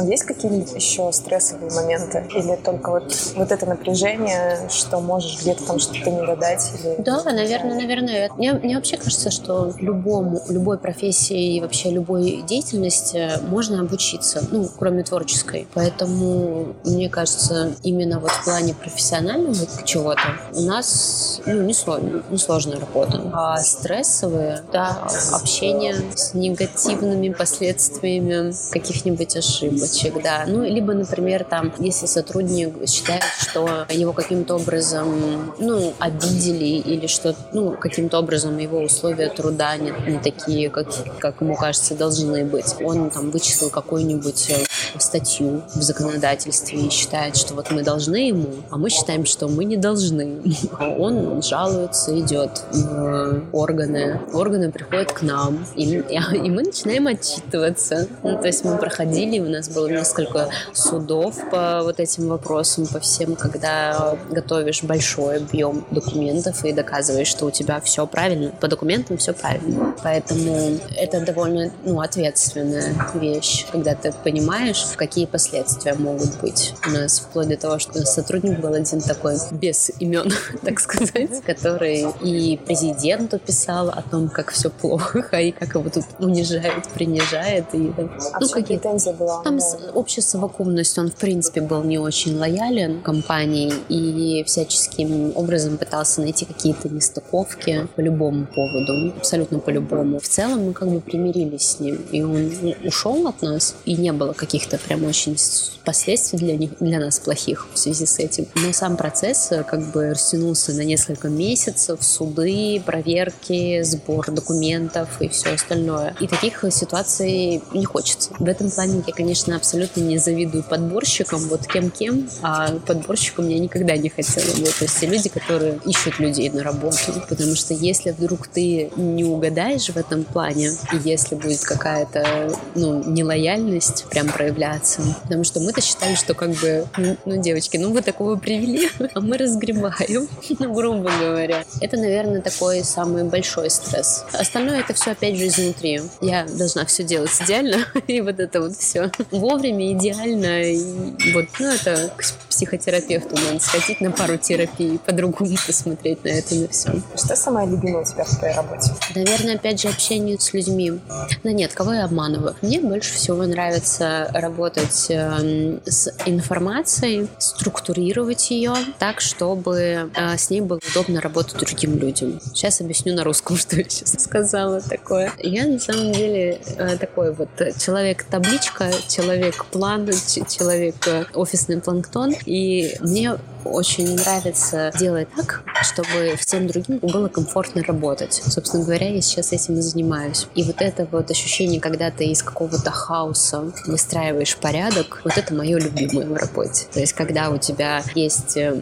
Есть какие-нибудь еще стрессовые моменты? Или только вот, вот это напряжение, что можешь где-то там что-то не додать? Или... Да, наверное, наверное. Мне, мне вообще кажется, что любому, любой профессии и вообще любой деятельности можно обучиться, ну, кроме творческой. Поэтому, мне кажется, именно вот в плане профессионального чего-то у нас ну, не, сложно, не сложная работа. А стрессовые, да, общение с негативными последствиями каких-нибудь ошибочек, да. Ну, либо, например, там, если сотрудник считает, что его каким-то образом, ну, обидели или что, ну, каким-то образом его условия труда не, не такие, как, как ему кажется, должны быть. Он там вычислил какую-нибудь э, статью в законодательстве и считает, что вот мы должны ему, а мы считаем, что мы не должны. (laughs) Он жалуется, идет в органы. Органы приходят к нам, и, (laughs) и мы начинаем отчитываться. Ну, то есть мы проходили, у нас было несколько судов по вот этим вопросам, по всем, когда готовишь большой объем документов и доказываешь, что у тебя все правильно, по документам все правильно. Поэтому это довольно ну, ответственная вещь, когда ты понимаешь, какие последствия могут быть. У нас вплоть до того, что сотрудник был один такой без имен, (laughs) так сказать, который и президенту писал о том, как все плохо, и как его тут унижают, принижают. И, а ну, какие претензия была? Там общая совокупность, он в принципе был не очень лоялен компании и всяческим образом пытался найти какие-то нестыковки по любому поводу, абсолютно по любому. В целом мы как бы примирились с ним, и он ушел от нас, и не было каких-то прям очень последствий для, них, для нас плохих в связи с этим. Но сам процесс э, как бы растянулся на несколько месяцев, суды, проверки, сбор документов и все остальное. И таких ситуаций не хочется. В этом плане я, конечно, абсолютно не завидую подборщикам, вот кем-кем, а подборщиком я никогда не хотела быть. То есть те люди, которые ищут людей на работу. Потому что если вдруг ты не угадаешь в этом плане, и если будет какая-то ну, нелояльность, прям проявляться. Потому что мы-то считали, что как бы, ну, ну девочки, ну вы такого привели, (laughs) а мы разгребаем, (laughs) ну, грубо говоря. Это, наверное, такой самый большой стресс. Остальное это все опять же изнутри. Я должна все делать идеально, (laughs) и вот это вот все вовремя, идеально. И вот, ну, это к психотерапевту надо сходить на пару терапий, по-другому посмотреть на это, на все. Что самое любимое у тебя в твоей работе? Наверное, опять же, общение с людьми. Да нет, кого я обманываю? Мне больше всего нравится работать э, с информацией, структурировать ее так, чтобы э, с ней было удобно работать другим людям. Сейчас объясню на русском, (laughs) что я сейчас сказала такое. Я на самом деле э, такой вот человек-табличка, человек-план, человек офисный планктон. И мне очень нравится делать так, чтобы всем другим было комфортно работать. Собственно говоря, я сейчас этим и занимаюсь. И вот это вот ощущение, когда ты из какого-то хаоса выстраиваешь порядок, вот это мое любимое в работе. То есть, когда у тебя есть э,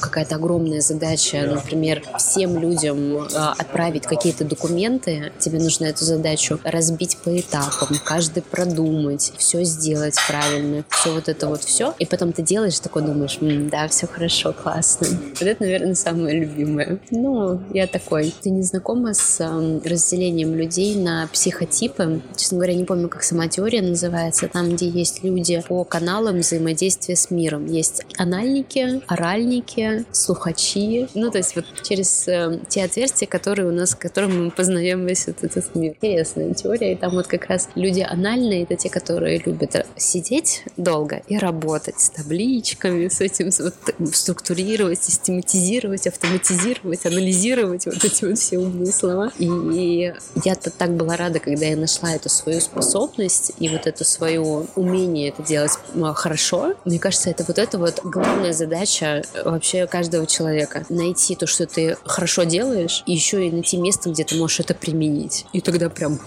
какая-то огромная задача, например, всем людям э, отправить какие-то документы, тебе нужно эту задачу разбить по этапам, каждый продумать, все сделать правильно, все вот это вот все, и потом ты делаешь такой, думаешь, да, все хорошо, классно. Вот это, наверное, самое любимое. Ну, я такой. Ты не знакома с э, разделением людей на психотипы? Честно говоря, не помню, как сама теория называется. Там, где есть люди по каналам взаимодействия с миром. Есть анальники, оральники, слухачи. Ну, то есть вот через э, те отверстия, которые у нас, которым мы познаем весь этот, этот мир. Интересная теория. И там вот как раз люди анальные, это те, которые любят сидеть долго и работать с табличками, с этим вот, структурировать, систематизировать, автоматизировать, анализировать вот эти вот все умные слова. И, я-то так была рада, когда я нашла эту свою способность и вот это свое умение это делать хорошо. Мне кажется, это вот это вот главная задача вообще каждого человека. Найти то, что ты хорошо делаешь, и еще и найти место, где ты можешь это применить. И тогда прям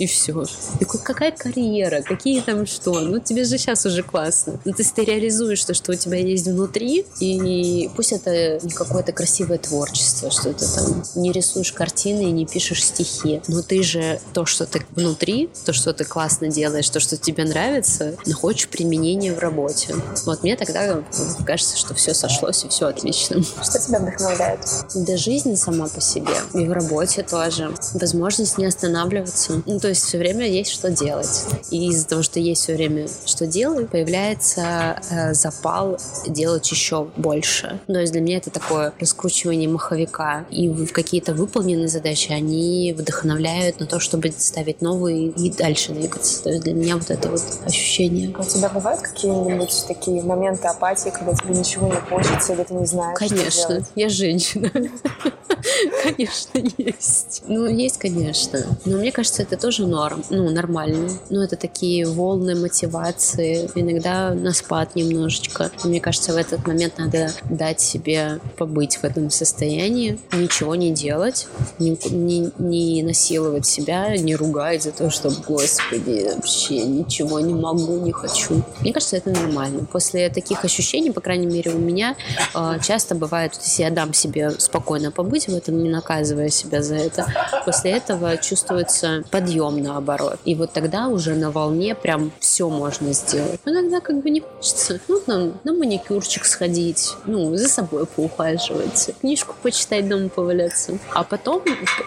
и все. Такой, какая карьера, какие там что? Ну, тебе же сейчас уже классно. Ну, есть ты реализуешь то, что у тебя есть внутри, и пусть это не какое-то красивое творчество, что ты там не рисуешь картины и не пишешь стихи, но ты же то, что ты внутри, то, что ты классно делаешь, то, что тебе нравится, находишь применение в работе. Вот мне тогда кажется, что все сошлось и все отлично. Что тебя вдохновляет? Да жизнь сама по себе. И в работе тоже. Возможность не останавливаться. Ну, то есть все время есть что делать. И из-за того, что есть все время что делать, появляется э, запал делать еще больше. То есть для меня это такое раскручивание маховика. И какие-то выполненные задачи они вдохновляют на то, чтобы ставить новые и дальше двигаться. То есть для меня вот это вот ощущение. У тебя бывают какие-нибудь такие моменты апатии, когда тебе ничего не хочется, или ты не знаешь, Конечно, я женщина. (laughs) Конечно, есть. Ну, есть, конечно. Но мне кажется, это тоже норм. Ну, нормально. Ну, это такие волны мотивации. Иногда на спад немножечко. Мне кажется, в этот момент надо дать себе побыть в этом состоянии, ничего не делать, не, не, не насиловать себя, не ругать за то, что, господи, вообще ничего не могу, не хочу. Мне кажется, это нормально. После таких ощущений, по крайней мере, у меня э, часто бывает, если я дам себе спокойно побыть в этом, не наказывая себя за это, после этого чувствуется подъем наоборот. И вот тогда уже на волне прям все можно сделать. Иногда как бы не хочется. Ну, там, на маникюрчик сходить, ну, за собой поухаживать, книжку почитать, дома поваляться. А потом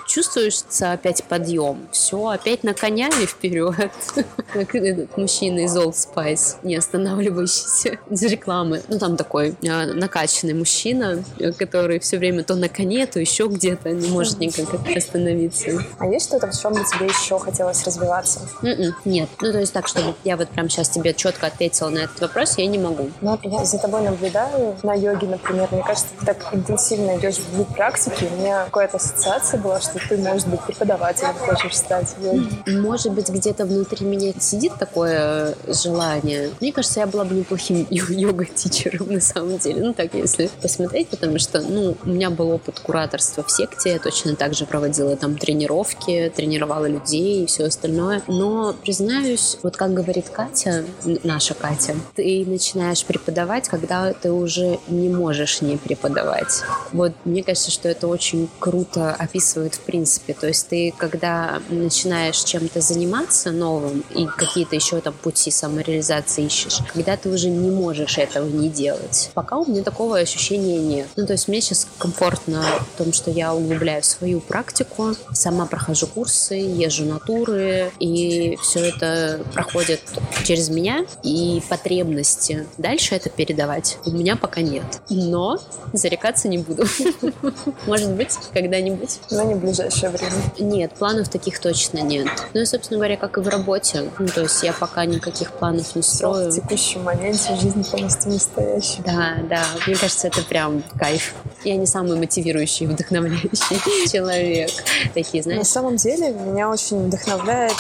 чувствуется опять подъем. Все, опять на коня и вперед. (laughs) Как этот мужчина из Old Spice, не останавливающийся из рекламы. Ну, там такой э, накачанный мужчина, который все время то на коне, то еще где-то не может никак остановиться. А есть что-то, в чем бы тебе еще хотелось развиваться? М-м, нет. Ну, то есть так, чтобы я вот прям сейчас тебе четко ответила на этот вопрос, я не могу. Ну, я за тобой наблюдаю на йоге, например. Мне кажется, ты так интенсивно идешь в практики. У меня какая-то ассоциация была, что ты, может быть, преподавателем хочешь стать йоге. Может быть, где-то внутри меня сидит такое желание. Мне кажется, я была бы неплохим (laughs) йога-тичером на самом деле. Ну, так, если посмотреть, потому что, ну, у меня был опыт кураторства в секте, я точно так же проводила там тренировки, тренировала людей и все остальное. Но, признаюсь, вот как говорит Катя, наша Катя, ты начинаешь преподавать, когда ты уже не можешь не преподавать. Вот мне кажется, что это очень круто описывает в принципе. То есть ты, когда начинаешь чем-то заниматься новым и какие-то еще там пути самореализации ищешь, когда ты уже не можешь этого не делать. Пока у меня такого ощущения нет. Ну, то есть мне сейчас комфортно в том, что я углубляю свою практику, сама прохожу курсы, езжу на туры, и все это проходит через меня, и потребности дальше это передавать у меня пока нет. Но зарекаться не буду. (laughs) Может быть, когда-нибудь. Но не в ближайшее время. Нет, планов таких точно нет. Ну и, собственно говоря, как и в работе. Ну, то есть я пока никаких планов не строю. В текущем моменте жизнь полностью настоящая. Да, да. Мне кажется, это прям кайф. Я не самый мотивирующий, вдохновляющий (laughs) человек. Такие, знаешь. На самом деле, меня очень вдохновляет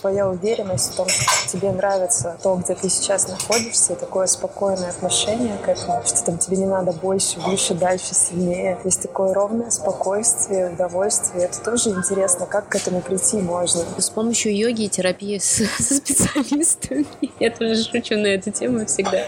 твоя уверенность в том, что тебе нравится то, где ты сейчас находишься, и такое спокойное отношение к этому, что там тебе не надо больше, выше, дальше, сильнее. Есть такое ровное спокойствие, удовольствие. Это тоже интересно, как к этому прийти можно. С помощью йоги и терапии с, (laughs) со специалистами. (laughs) Я тоже шучу на эту тему всегда.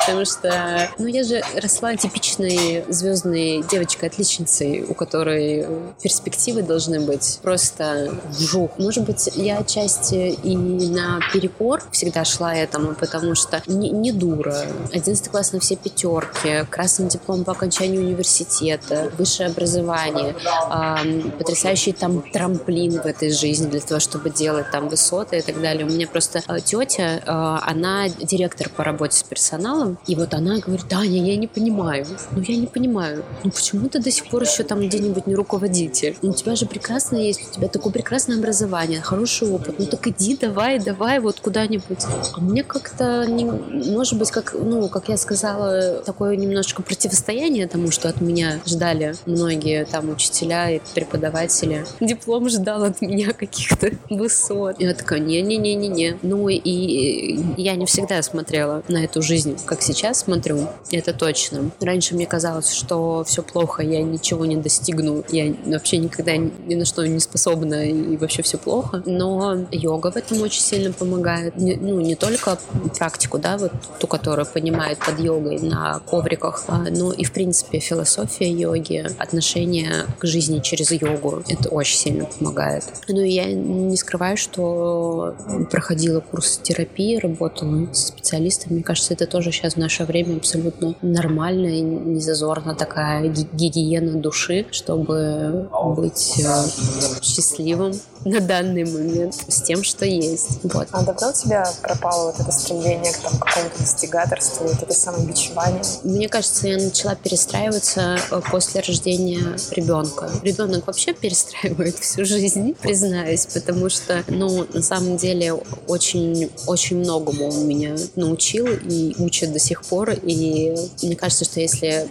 Потому что, ну, я же росла типичной звездной девочкой-отличницей, у которой перспективы должны быть просто вжух. Может быть, я отчасти и на перекор всегда шла этому, потому что не, не дура. 11 класс на все пятерки, красный диплом по окончанию университета, высшее образование, э, потрясающий там трамплин в этой жизни для того, чтобы делать там высоты и так далее. У меня просто э, тетя, э, она директор по работе с персоналом, и вот она говорит, Таня, я не понимаю. Ну, я не понимаю. Ну, почему ты до сих пор еще там где-нибудь не руководитель? Ну, у тебя же прекрасно есть, у тебя такое прекрасное образование, хороший опыт. Ну, так иди, давай, давай вот куда-нибудь. А мне как-то, не, может быть, как, ну, как я сказала, такое немножечко противостояние тому, что от меня ждали многие там учителя и преподаватели. Диплом ждал от меня каких-то высот. Я такая, не-не-не-не-не. Ну и я не всегда смотрела на эту жизнь, как сейчас смотрю, это точно. Раньше мне казалось, что все плохо, я ничего не достигну, я вообще никогда ни на что не способна и вообще все плохо. Но йога в этом очень сильно помогает. Ну, не только практику, да, вот ту, которую понимает под йогой на ковриках, а, но и, в принципе, философия йоги, отношение к жизни через йогу. Это очень сильно помогает. Ну и я не скрываю, что проходила курс терапии, работала с специалистами. Мне кажется, это тоже сейчас в наше время абсолютно нормально и незазорно такая гигиена души, чтобы быть э, счастливым на данный момент с тем, что есть. Вот. А давно у тебя пропало вот это стремление к там, какому-то достигаторству, вот это самобичевание? Мне кажется, я начала перестраиваться э, после рождения ребенка. Ребенок вообще перестраивает всю жизнь, признаюсь, потому что, ну, на самом деле, очень, очень многому он меня научил и учит до сих пор. И мне кажется, что если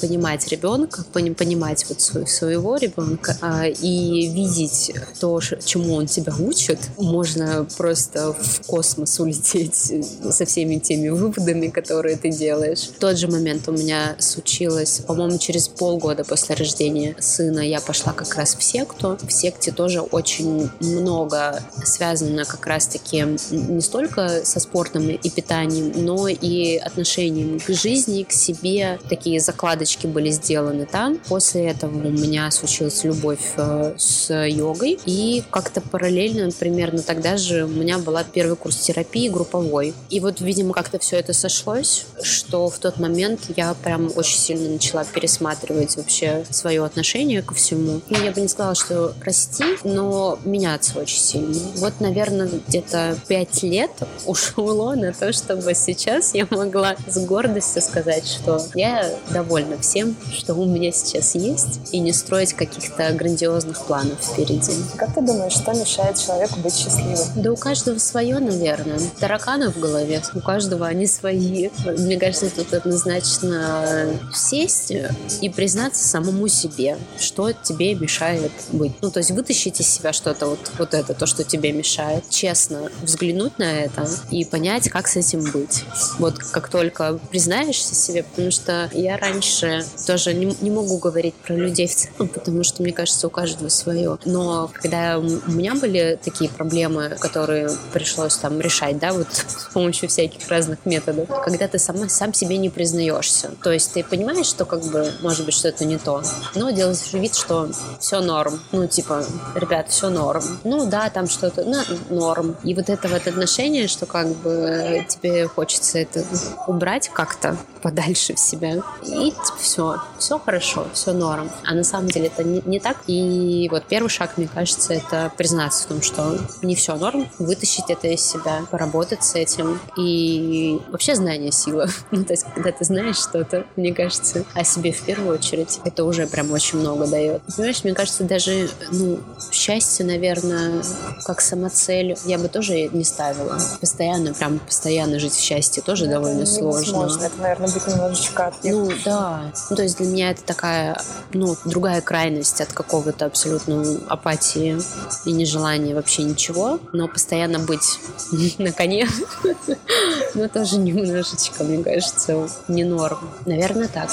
понимать ребенка, понимать вот своего ребенка а, и видеть то, чему он тебя учит, можно просто в космос улететь со всеми теми выводами, которые ты делаешь. В тот же момент у меня случилось, по-моему, через полгода после рождения сына я пошла как раз в секту. В секте тоже очень много связано как раз-таки не столько со спортом и питанием, но и отношением к жизни, к себе. Такие закладочки были сделаны там. После этого у меня случилась любовь э, с йогой, и как-то параллельно, примерно тогда же у меня была первый курс терапии групповой. И вот, видимо, как-то все это сошлось, что в тот момент я прям очень сильно начала пересматривать вообще свое отношение ко всему. Ну, я бы не сказала, что расти, но меняться очень сильно. Вот, наверное, где-то пять лет (laughs) ушло на то, чтобы сейчас я могла с гордостью сказать, что я довольна всем, что у меня сейчас есть, и не строить каких-то грандиозных планов впереди. Как ты думаешь, что мешает человеку быть счастливым? Да у каждого свое, наверное. Тараканы в голове, у каждого они свои. Мне кажется, тут однозначно сесть и признаться самому себе, что тебе мешает быть. Ну, то есть вытащить из себя что-то вот, вот это, то, что тебе мешает. Честно взглянуть на это и понять, как с этим быть. Вот как только признаешься себе, потому что я раньше тоже не, не могу говорить про людей в целом, потому что, мне кажется, у каждого свое. Но когда у меня были такие проблемы, которые пришлось там решать, да, вот (laughs) с помощью всяких разных методов, когда ты сама, сам себе не признаешься. То есть ты понимаешь, что как бы, может быть, что-то не то, но делаешь вид, что все норм. Ну, типа, ребят, все норм. Ну, да, там что-то, ну, норм. И вот это вот отношение, что как бы тебе хочется это убрать как-то подальше в себя. И типа, все, все хорошо, все норм. А на самом деле это не, не так. И вот первый шаг, мне кажется, это признаться в том, что не все норм, вытащить это из себя, поработать с этим. И вообще знание сила. (laughs) Ну, то есть, когда ты знаешь что-то, мне кажется, о себе в первую очередь, это уже прям очень много дает. Понимаешь, мне кажется, даже, ну, счастье, наверное, как самоцель, я бы тоже не ставила. Постоянно, прям постоянно жить в счастье тоже довольно сложно. Это, наверное, быть немножечко ответ. Ну, да. Ну, то есть для меня это такая, ну, другая крайность от какого-то абсолютно апатии и нежелания вообще ничего, но постоянно быть (laughs) на коне, (laughs) ну, тоже немножечко, мне кажется, не норм. Наверное, так.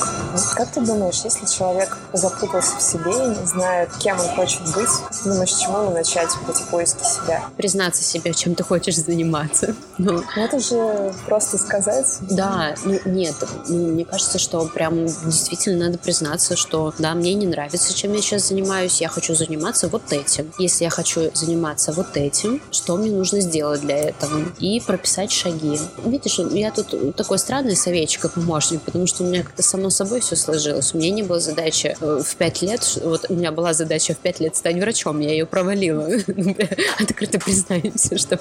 Как ты думаешь, если человек запутался в себе и не знает, кем он хочет быть, думаешь, с чего ему начать эти поиски себя? Признаться себе, чем ты хочешь заниматься. (laughs) Ну, ну это же просто сказать. Да, ну, нет, мне кажется, что прям действительно надо признаться, что да, мне не нравится, чем я сейчас занимаюсь, я хочу заниматься вот этим. Если я хочу заниматься вот этим, что мне нужно сделать для этого? И прописать шаги. Видишь, я тут такой странный советчик и помощник, потому что у меня как-то само собой все сложилось. У меня не было задачи э, в пять лет, вот у меня была задача в пять лет стать врачом, я ее провалила. (laughs) Открыто признаемся, что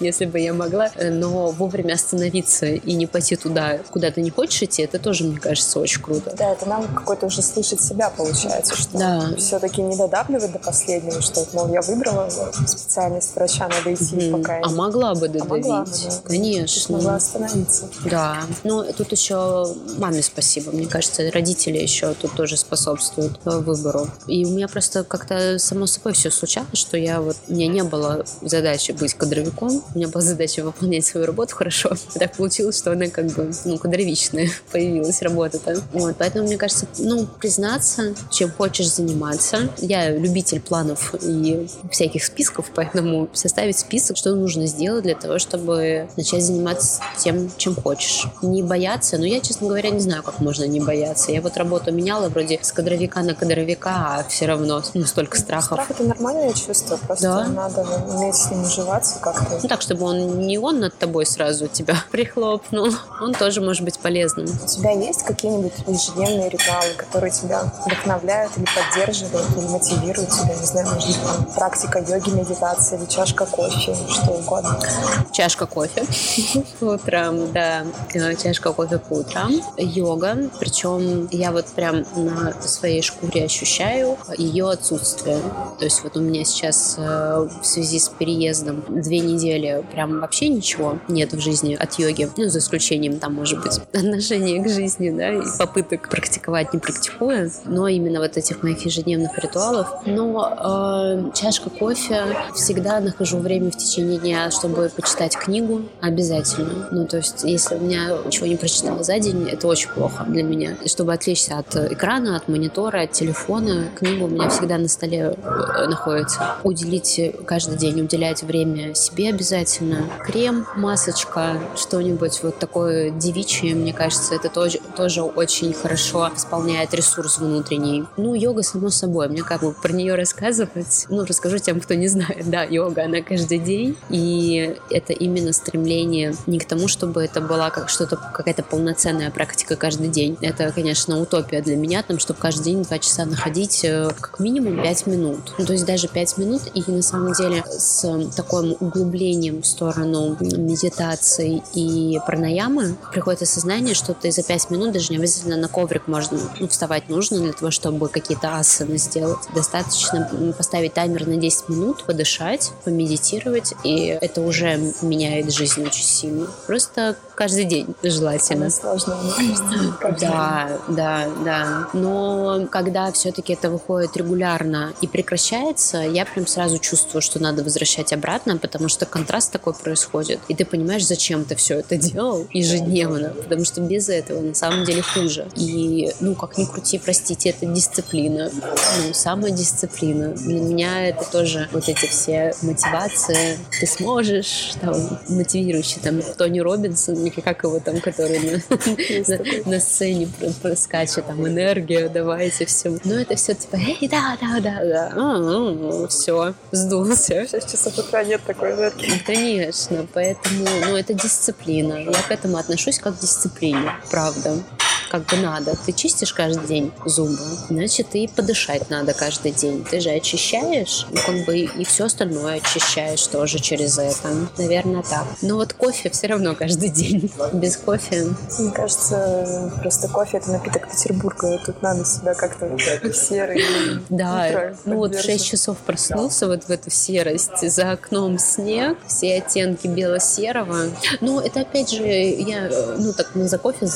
если бы я могла, э, но вовремя остановиться и не пойти туда, куда ты не хочешь идти, это тоже, мне кажется, очень круто. Да, это нам какой-то уже слышать себя получается, что да. все-таки не додавливать до последнего, что, мол, я выбрала специальность врача, надо идти mm-hmm. пока. А могла бы додавить. А могла бы, да. Конечно. Могла остановиться. Да. Ну, тут еще маме спасибо. Мне кажется, родители еще тут тоже способствуют э, выбору. И у меня просто как-то само собой все случалось, что я вот... У меня не было задачи быть кадровиком, у меня была задача выполнять свою работу хорошо. (laughs) Так получилось, что она как бы, ну, кадровичная (laughs) появилась работа-то. Вот, поэтому, мне кажется, ну, признаться, чем хочешь заниматься. Я любитель планов и всяких списков, (laughs) поэтому составить список, что нужно сделать для того, чтобы начать заниматься тем, чем хочешь. Не бояться, но я, честно говоря, не знаю, как можно не бояться. Я вот работу меняла вроде с кадровика на кадровика, а все равно ну, столько страхов. Страх — это нормальное чувство, просто да? надо уметь с ним уживаться как-то. Ну так, чтобы он не он над тобой сразу тебя (laughs) прихлопнул, он тоже может быть полезным. У тебя есть какие-нибудь ежедневные ритуалы, которые тебя вдохновляют или поддерживают, или мотивируют тебя? Не знаю, может быть, там, практика йоги, медитация или чашка кофе, что угодно. Чашка кофе (laughs) по утрам, да. Э, чашка кофе по утрам. Йога, причем я вот прям на своей шкуре ощущаю ее отсутствие. То есть вот у меня сейчас э, в связи с переездом две недели прям вообще ничего нет в жизни от йоги. Ну, за исключением там, может быть, (laughs) отношения к жизни, да, и попыток практиковать не практикуя, но именно вот этих моих ежедневных ритуалов. Но э, чашка кофе всегда нахожу время в течение дня, чтобы почитать книгу обязательно. Ну, то есть, если у меня ничего не прочитала за день, это очень плохо для меня. И чтобы отвлечься от экрана, от монитора, от телефона, книга у меня всегда на столе э, находится. Уделить каждый день, уделять время себе обязательно. Крем, масочка, что-нибудь вот такое девичье, мне кажется, это тоже, тоже очень хорошо восполняет ресурс внутренний. Ну, йога, само собой, мне как бы про нее рассказывать, ну, расскажу тем, кто не знает, да, йога, она каждый день, и это именно стремление не к тому, чтобы это была как что-то, какая-то полноценная практика каждый день. Это, конечно, утопия для меня, там, чтобы каждый день два часа находить э, как минимум пять минут. Ну, то есть даже пять минут, и на самом деле с таким углублением в сторону медитации и пранаямы приходит осознание, что ты за пять минут даже не обязательно на коврик можно ну, вставать нужно для того, чтобы какие-то асаны сделать. Достаточно поставить таймер на 10 минут, подышать, помедитировать, и это уже меняет жизнь очень сильно. Просто каждый день желательно. Это сложно, (laughs) Да, да, да. Но когда все-таки это выходит регулярно и прекращается, я прям сразу чувствую, что надо возвращать обратно, потому что контраст такой происходит. И ты понимаешь, зачем ты все это делал ежедневно, потому что без этого на самом деле хуже. И, ну, как ни крути, простите, это дисциплина. Ну, самодисциплина. Для меня это тоже вот эти все мотивации. Ты сможешь, там, мотивирующие, там, Тони Робинсон, или как его там, который на, (laughs) на, на сцене скачет, там, энергия, давайте все. Ну, это все типа, эй, да, да, да, да. А, все, сдулся. В 6 часов утра нет такой энергии. Конечно, поэтому, ну, это дисциплина. Я к этому отношусь как к дисциплине, правда как бы надо. Ты чистишь каждый день зубы, значит, и подышать надо каждый день. Ты же очищаешь, ну, как бы и все остальное очищаешь тоже через это. Наверное, так. Но вот кофе все равно каждый день. (laughs) Без кофе. Мне кажется, просто кофе это напиток Петербурга. Тут надо себя как-то (laughs) серый. Да, ну вот 6 часов проснулся вот в эту серость. За окном снег, все оттенки бело-серого. Но это опять же, я, ну так, мы за кофе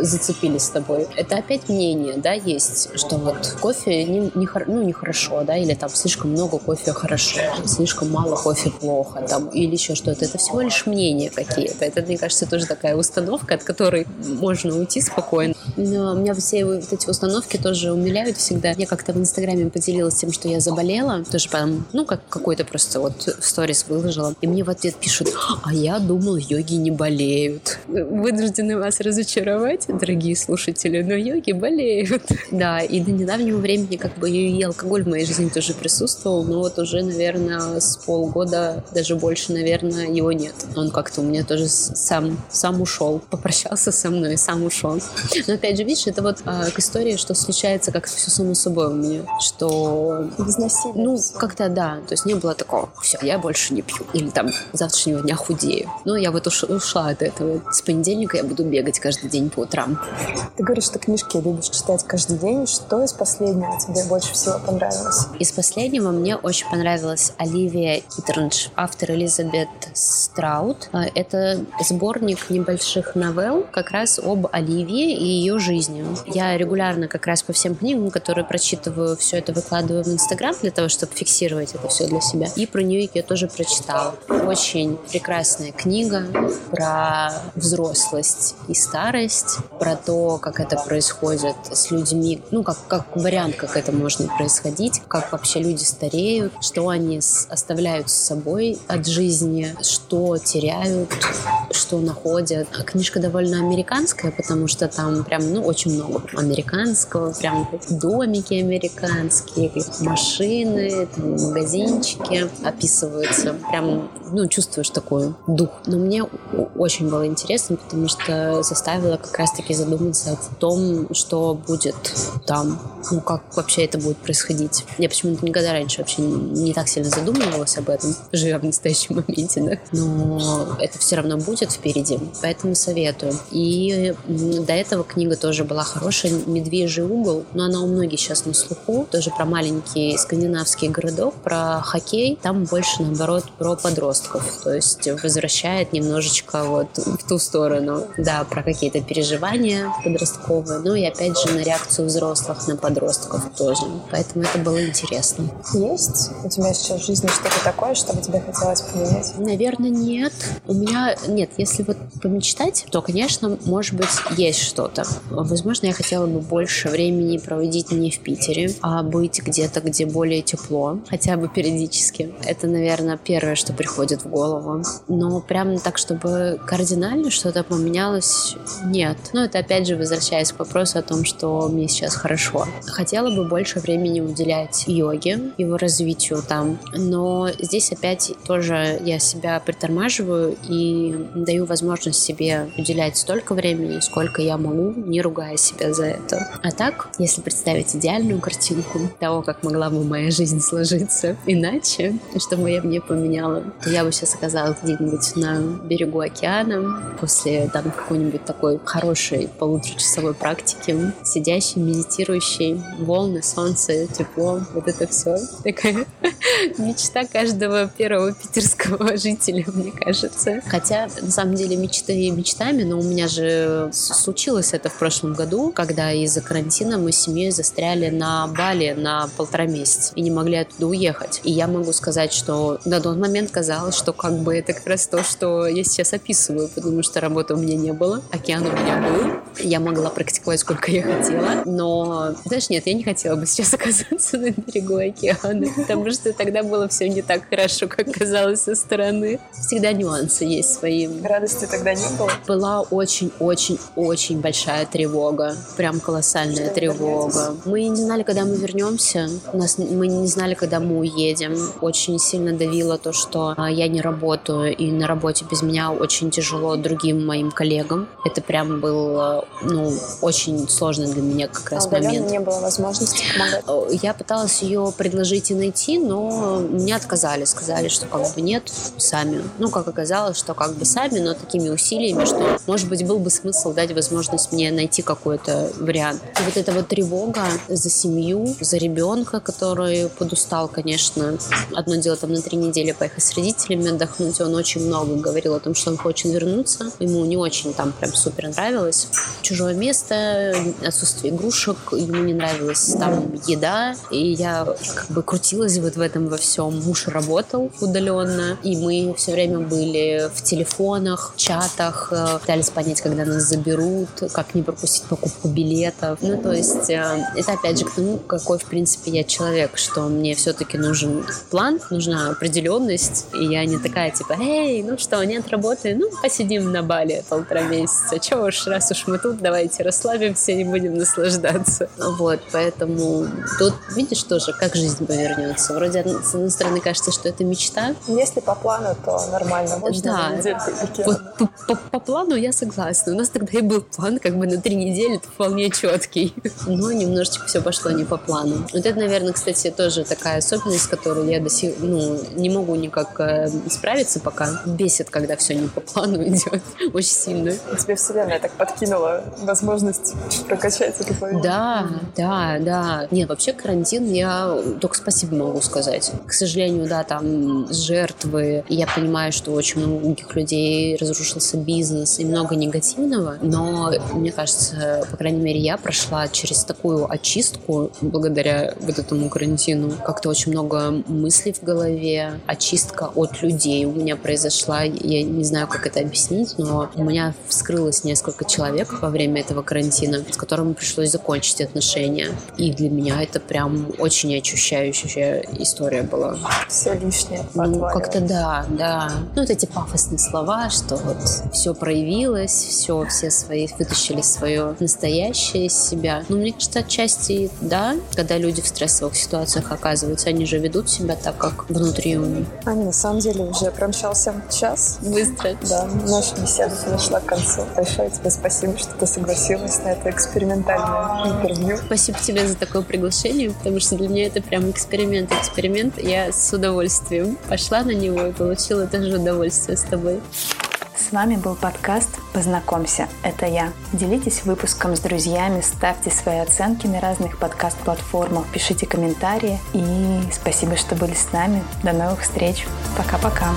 зацепились с тобой. Это опять мнение, да, есть, что вот кофе не, не, ну, нехорошо, да, или там слишком много кофе хорошо, слишком мало кофе плохо, там, или еще что-то. Это всего лишь мнения какие-то. Это, мне кажется, тоже такая установка, от которой можно уйти спокойно. Но меня все вот эти установки тоже умиляют всегда. Я как-то в Инстаграме поделилась тем, что я заболела, тоже прям, ну, как какой-то просто вот сторис выложила. И мне в ответ пишут, а я думал, йоги не болеют. Вынуждены вас разочаровать, дорогие слушатели слушатели, но йоги болеют. Да, и до недавнего времени как бы и алкоголь в моей жизни тоже присутствовал, но вот уже, наверное, с полгода, даже больше, наверное, его нет. Он как-то у меня тоже сам, сам ушел, попрощался со мной, сам ушел. Но опять же, видишь, это вот а, к истории, что случается как-то все само собой у меня, что... Ну, как-то да, то есть не было такого, все, я больше не пью. Или там завтрашнего дня худею. Ну, я вот уш, ушла от этого. С понедельника я буду бегать каждый день по утрам. Ты говоришь, что книжки любишь читать каждый день. Что из последнего тебе больше всего понравилось? Из последнего мне очень понравилась Оливия Китерндж, автор Элизабет Страут. Это сборник небольших новелл как раз об Оливии и ее жизни. Я регулярно как раз по всем книгам, которые прочитываю, все это выкладываю в Инстаграм для того, чтобы фиксировать это все для себя. И про нее я тоже прочитала. Очень прекрасная книга про взрослость и старость, про то, как это происходит с людьми, ну, как, как вариант, как это можно происходить, как вообще люди стареют, что они оставляют с собой от жизни, что теряют, что находят. А книжка довольно американская, потому что там прям, ну, очень много американского, прям домики американские, машины, там, магазинчики описываются. Прям, ну, чувствуешь такой дух. Но мне очень было интересно, потому что заставило как раз-таки задуматься задуматься о том, что будет там, ну, как вообще это будет происходить. Я почему-то никогда раньше вообще не так сильно задумывалась об этом, (laughs) живя в настоящем моменте, да. Но это все равно будет впереди, поэтому советую. И до этого книга тоже была хорошая, «Медвежий угол», но она у многих сейчас на слуху, тоже про маленький скандинавский городок, про хоккей, там больше, наоборот, про подростков, то есть возвращает немножечко вот в ту сторону, да, про какие-то переживания, подростковые, ну и опять же на реакцию взрослых на подростков тоже. Поэтому это было интересно. Есть у тебя сейчас в жизни что-то такое, что бы тебе хотелось поменять? Наверное, нет. У меня нет. Если вот помечтать, то, конечно, может быть, есть что-то. Возможно, я хотела бы больше времени проводить не в Питере, а быть где-то, где более тепло, хотя бы периодически. Это, наверное, первое, что приходит в голову. Но прям так, чтобы кардинально что-то поменялось, нет. Но это опять же возвращаясь к вопросу о том, что мне сейчас хорошо. Хотела бы больше времени уделять йоге, его развитию там, но здесь опять тоже я себя притормаживаю и даю возможность себе уделять столько времени, сколько я могу, не ругая себя за это. А так, если представить идеальную картинку того, как могла бы моя жизнь сложиться иначе, чтобы я мне поменяла, то я бы сейчас оказалась где-нибудь на берегу океана после там какой-нибудь такой хорошей полу полуторачасовой практики, сидящий, медитирующий, волны, солнце, тепло, вот это все. Такая (laughs) мечта каждого первого питерского (laughs) жителя, мне кажется. Хотя, на самом деле, мечты мечтами, но у меня же случилось это в прошлом году, когда из-за карантина мы с семьей застряли на Бали на полтора месяца и не могли оттуда уехать. И я могу сказать, что на тот момент казалось, что как бы это как раз то, что я сейчас описываю, потому что работы у меня не было, океан у меня был, я могла практиковать сколько я хотела, но, знаешь, нет, я не хотела бы сейчас (laughs) оказаться на берегу океана, потому что тогда было все не так хорошо, как казалось со стороны. Всегда нюансы есть свои. Радости тогда не было? Была очень-очень-очень большая тревога, прям колоссальная что тревога. Мы не знали, когда мы вернемся, у нас, мы не знали, когда мы уедем. Очень сильно давило то, что а, я не работаю, и на работе без меня очень тяжело другим моим коллегам. Это прям был, ну, очень сложно для меня как раз а момент. не было возможности помогать? Я пыталась ее предложить и найти, но мне отказали. Сказали, что как бы нет, сами. Ну, как оказалось, что как бы сами, но такими усилиями, что, может быть, был бы смысл дать возможность мне найти какой-то вариант. И вот эта вот тревога за семью, за ребенка, который подустал, конечно. Одно дело там на три недели поехать с родителями отдохнуть. Он очень много говорил о том, что он хочет вернуться. Ему не очень там прям супер нравилось. Чужое место, отсутствие игрушек, ему не нравилась там еда. И я как бы крутилась вот в этом во всем. Муж работал удаленно, и мы все время были в телефонах, чатах, э, пытались понять, когда нас заберут, как не пропустить покупку билетов. Ну, то есть э, это опять же к тому, какой, в принципе, я человек, что мне все-таки нужен план, нужна определенность, и я не такая, типа, эй, ну что, нет работы, ну, посидим на Бали полтора месяца, чего уж, раз уж мы тут, давайте расслабимся и будем наслаждаться. Вот, поэтому тут, видишь, тоже, как жизнь повернется. Вроде, с одной стороны, кажется, что это мечта. Если по плану, то нормально. Можно да, вот по, по, по плану я согласна. У нас тогда и был план как бы на три недели, это вполне четкий. Но немножечко все пошло не по плану. Вот это, наверное, кстати, тоже такая особенность, которую я до сих ну, не могу никак э, справиться пока. Бесит, когда все не по плану идет. Очень сильно. Тебе вселенная так подкинула возможность прокачать эту поведение. Да, да, да. Нет, вообще карантин я только спасибо могу сказать. К сожалению, да, там жертвы. Я понимаю, что очень многих людей разрушился бизнес и много негативного, но мне кажется, по крайней мере, я прошла через такую очистку благодаря вот этому карантину. Как-то очень много мыслей в голове, очистка от людей у меня произошла. Я не знаю, как это объяснить, но у меня вскрылось несколько человек во время этого карантина, с которыми пришлось закончить отношения. И для меня это прям очень ощущающая история была. Все лишнее. Ну, как-то да, да. Ну, вот эти пафосные слова, что вот все проявилось, все, все свои вытащили свое настоящее из себя. Ну, мне кажется, отчасти да, когда люди в стрессовых ситуациях оказываются, они же ведут себя так, как внутри у них. Аня, на самом деле уже промчался час. Быстро. Да, наша беседа подошла к концу. Большое тебе спасибо, что ты согласилась на это экспериментальное интервью. Спасибо тебе за такое приглашение, потому что для меня это прям эксперимент. Эксперимент. Я с удовольствием пошла на него и получила тоже удовольствие с тобой. С вами был подкаст «Познакомься». Это я. Делитесь выпуском с друзьями, ставьте свои оценки на разных подкаст-платформах, пишите комментарии. И спасибо, что были с нами. До новых встреч. Пока-пока.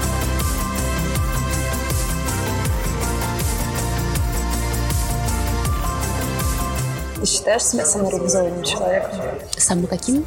Ты считаешь себя самореализованным человеком? Самым каким?